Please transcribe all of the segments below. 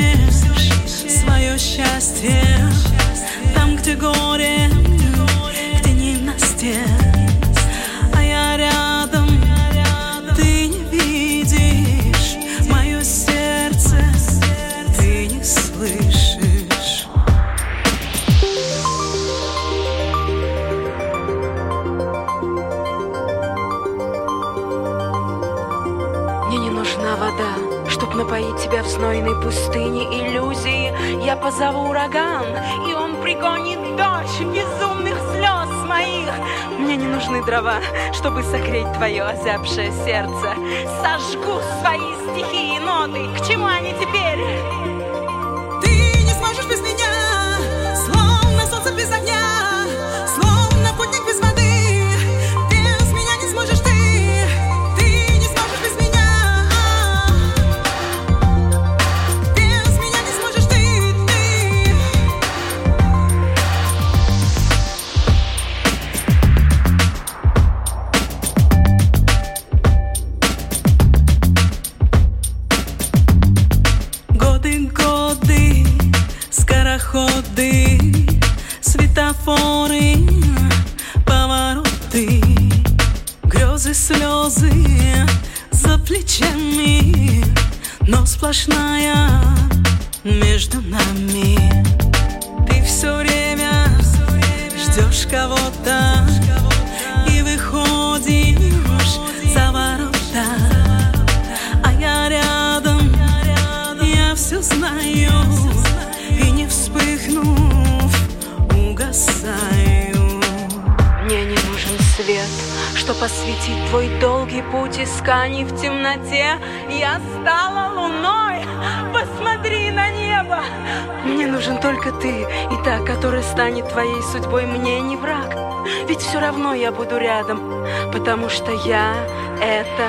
ищешь свое счастье Там, где горе, где не настель знойной пустыне иллюзии. Я позову ураган, и он пригонит дождь безумных слез моих. Мне не нужны дрова, чтобы согреть твое озябшее сердце. Сожгу свои стихи и ноты, к чему они теперь? Свет что посвятить твой долгий путь исканий в темноте. Я стала луной, посмотри на небо. Мне нужен только ты и та, которая станет твоей судьбой. Мне не враг, ведь все равно я буду рядом, потому что я — это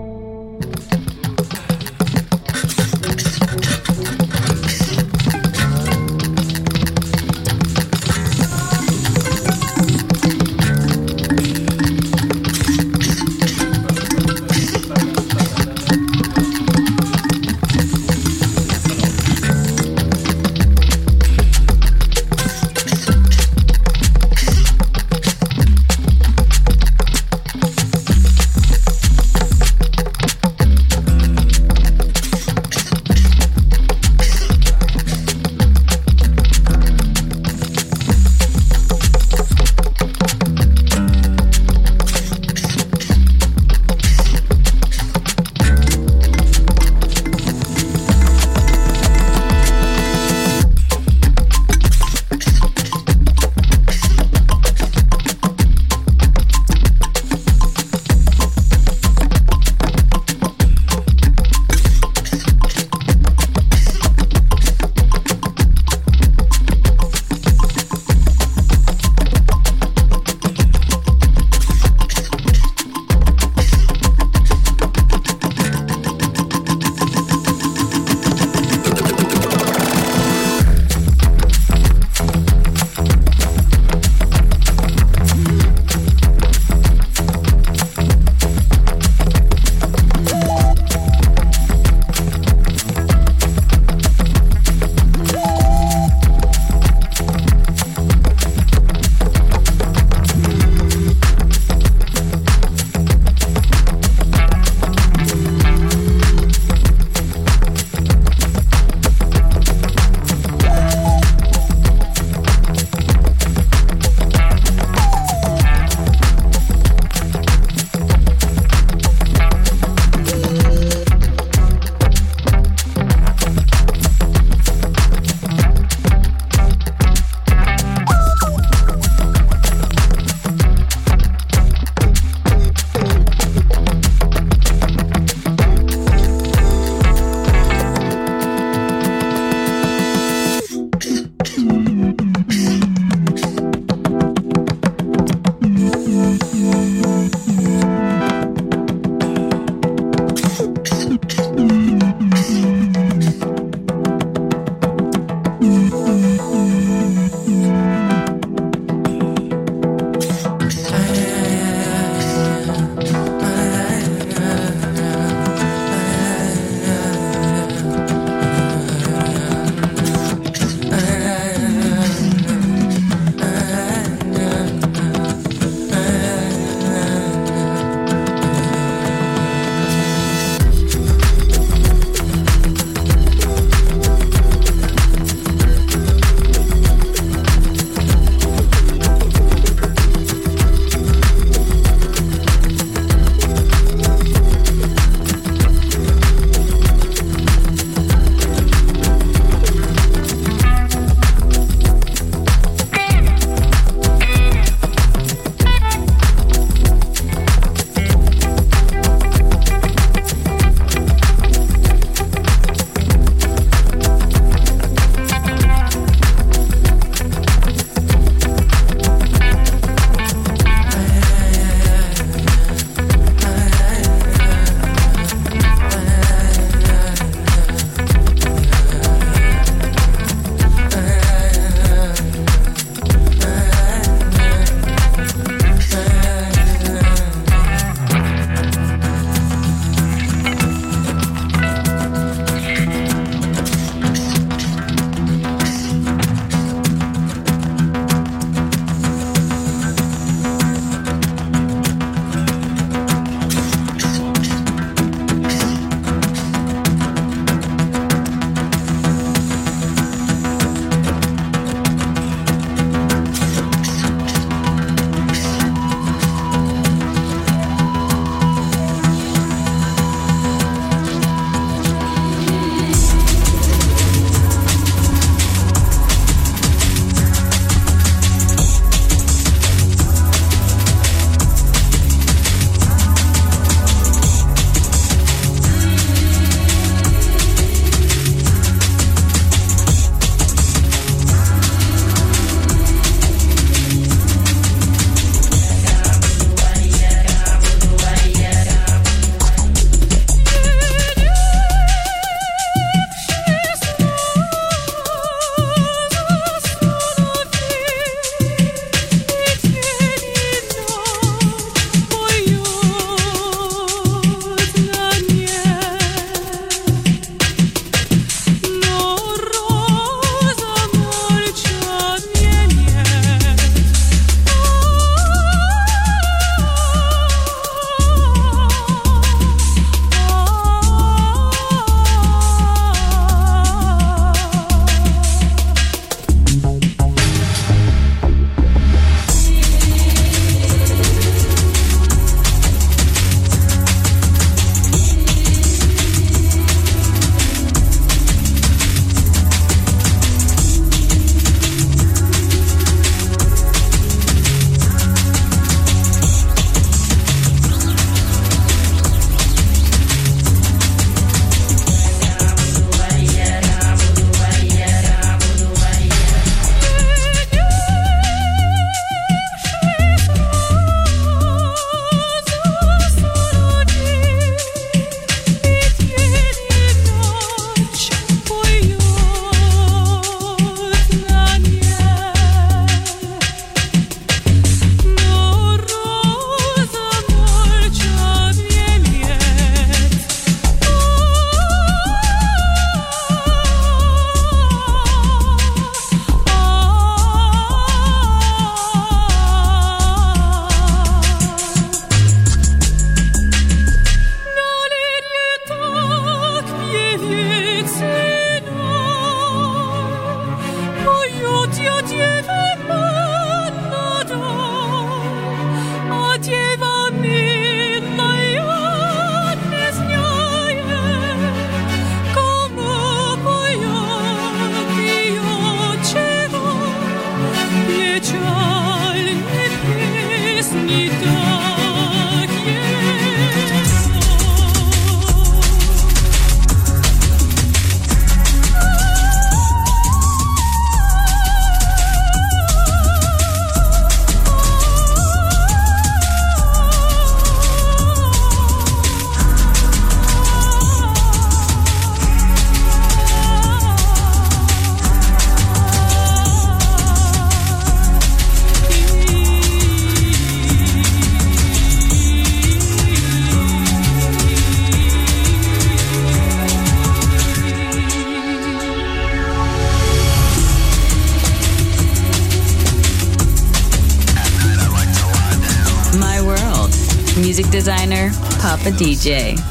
DJ.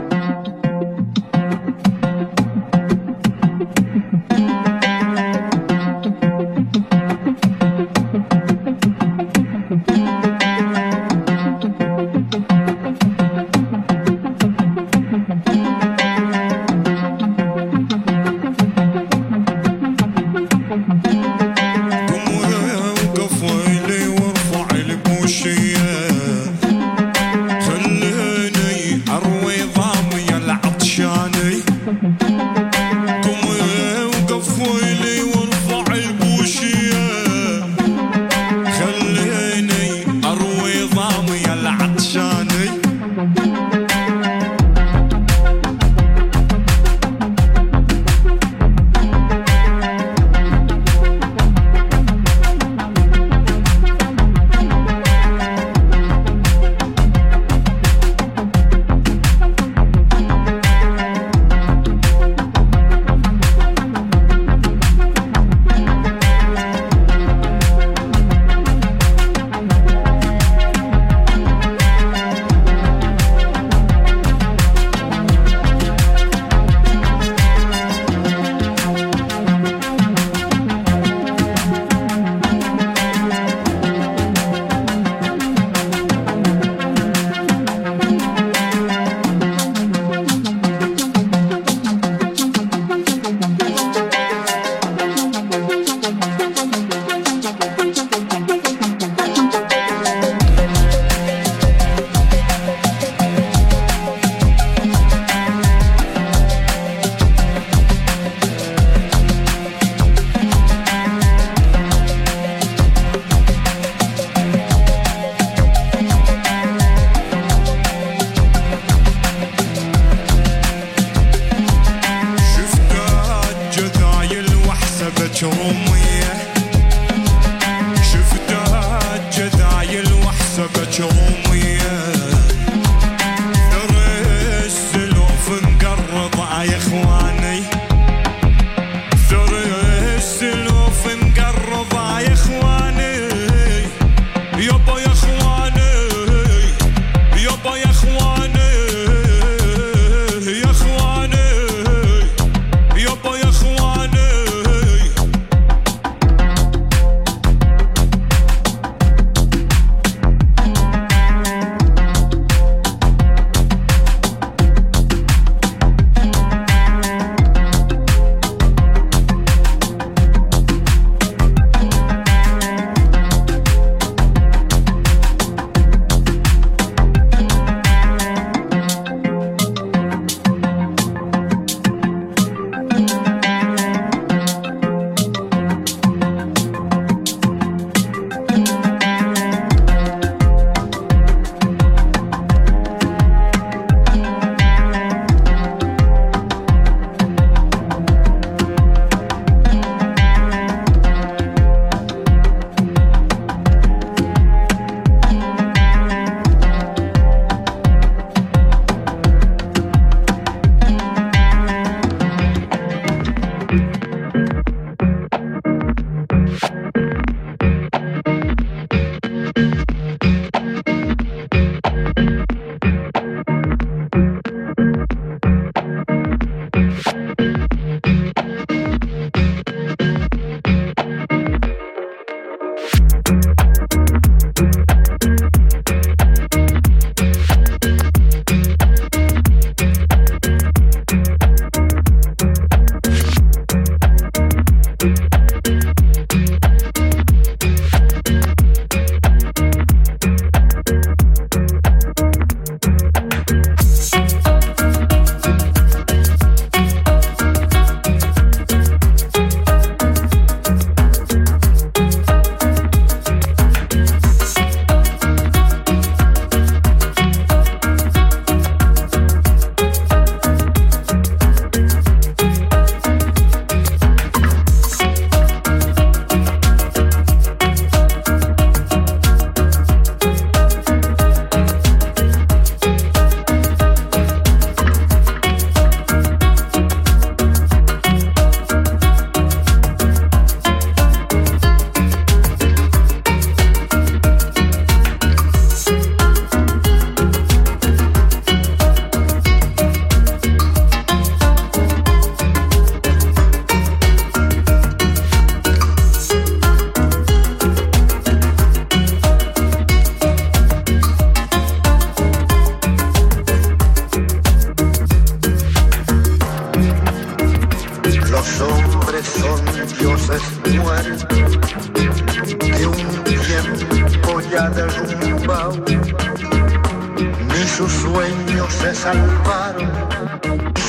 Sus sueños se salvaron,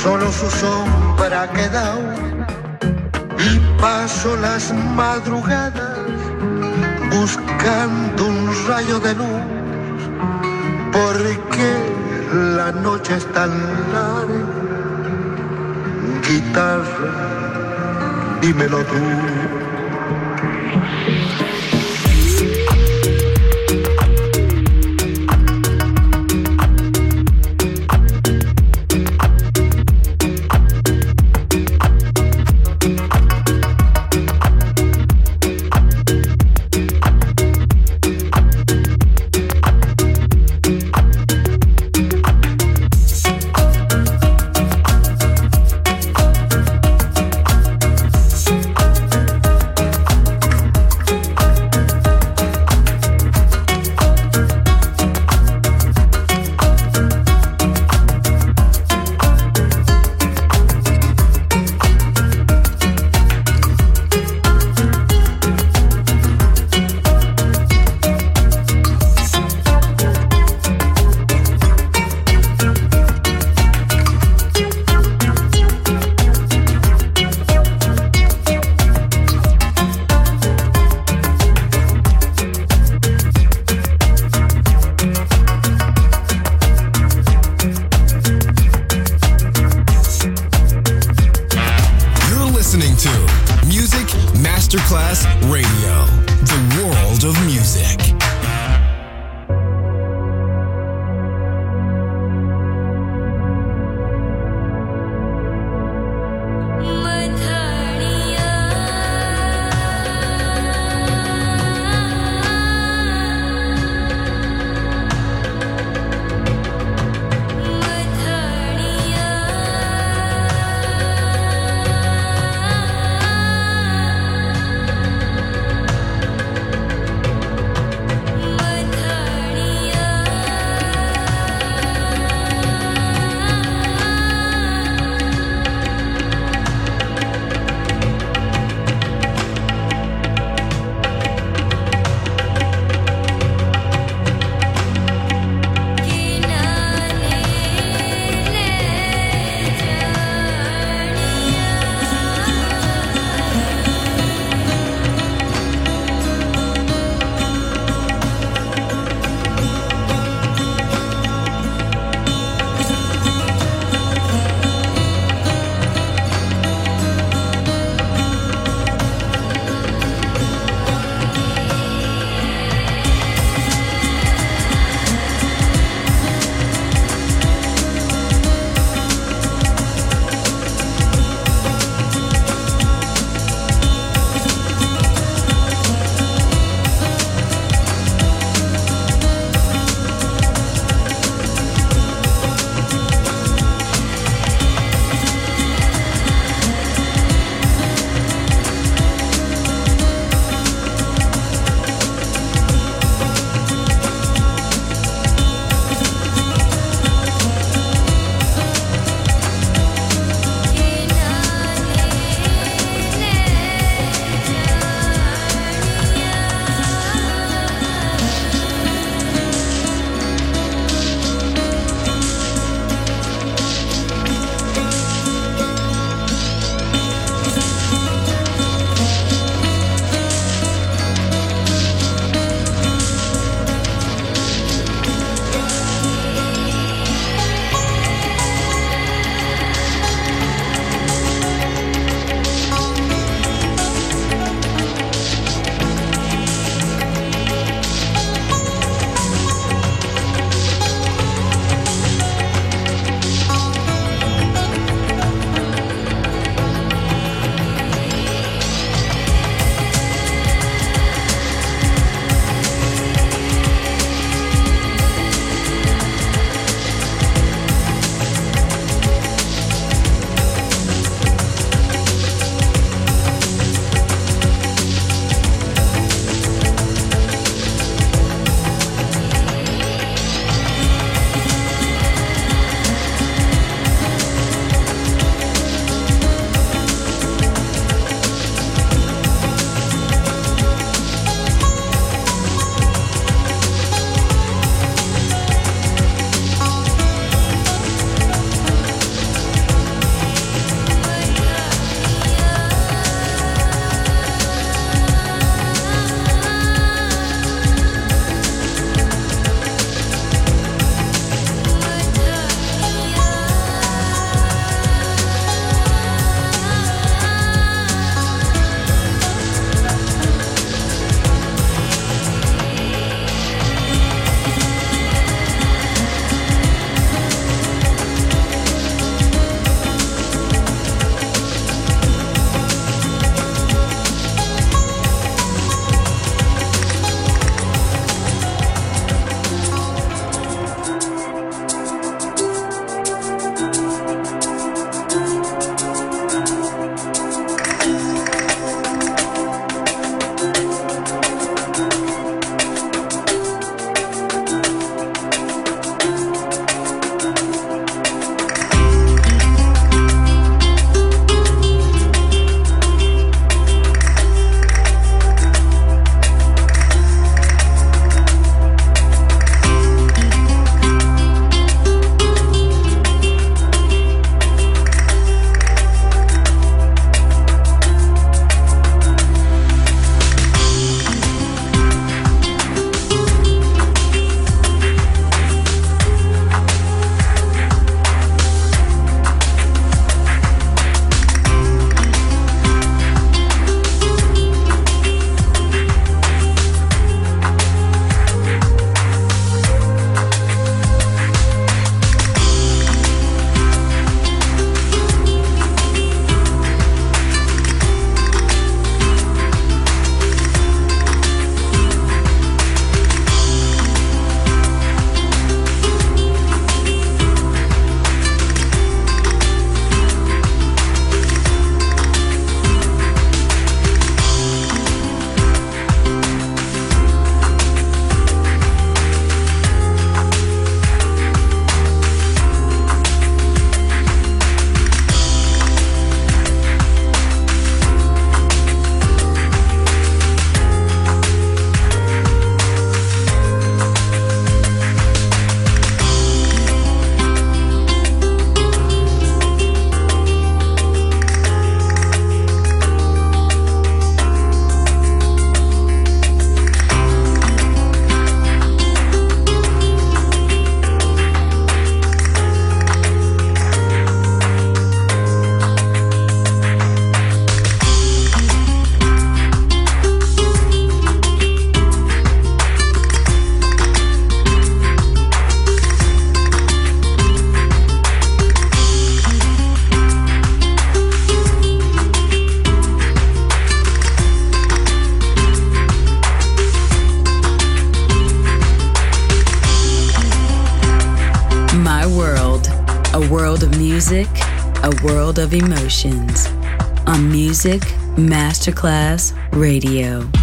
solo su sombra quedó y paso las madrugadas buscando un rayo de luz, porque la noche es tan larga, guitarra, dímelo tú. Emotions. On Music Masterclass Radio.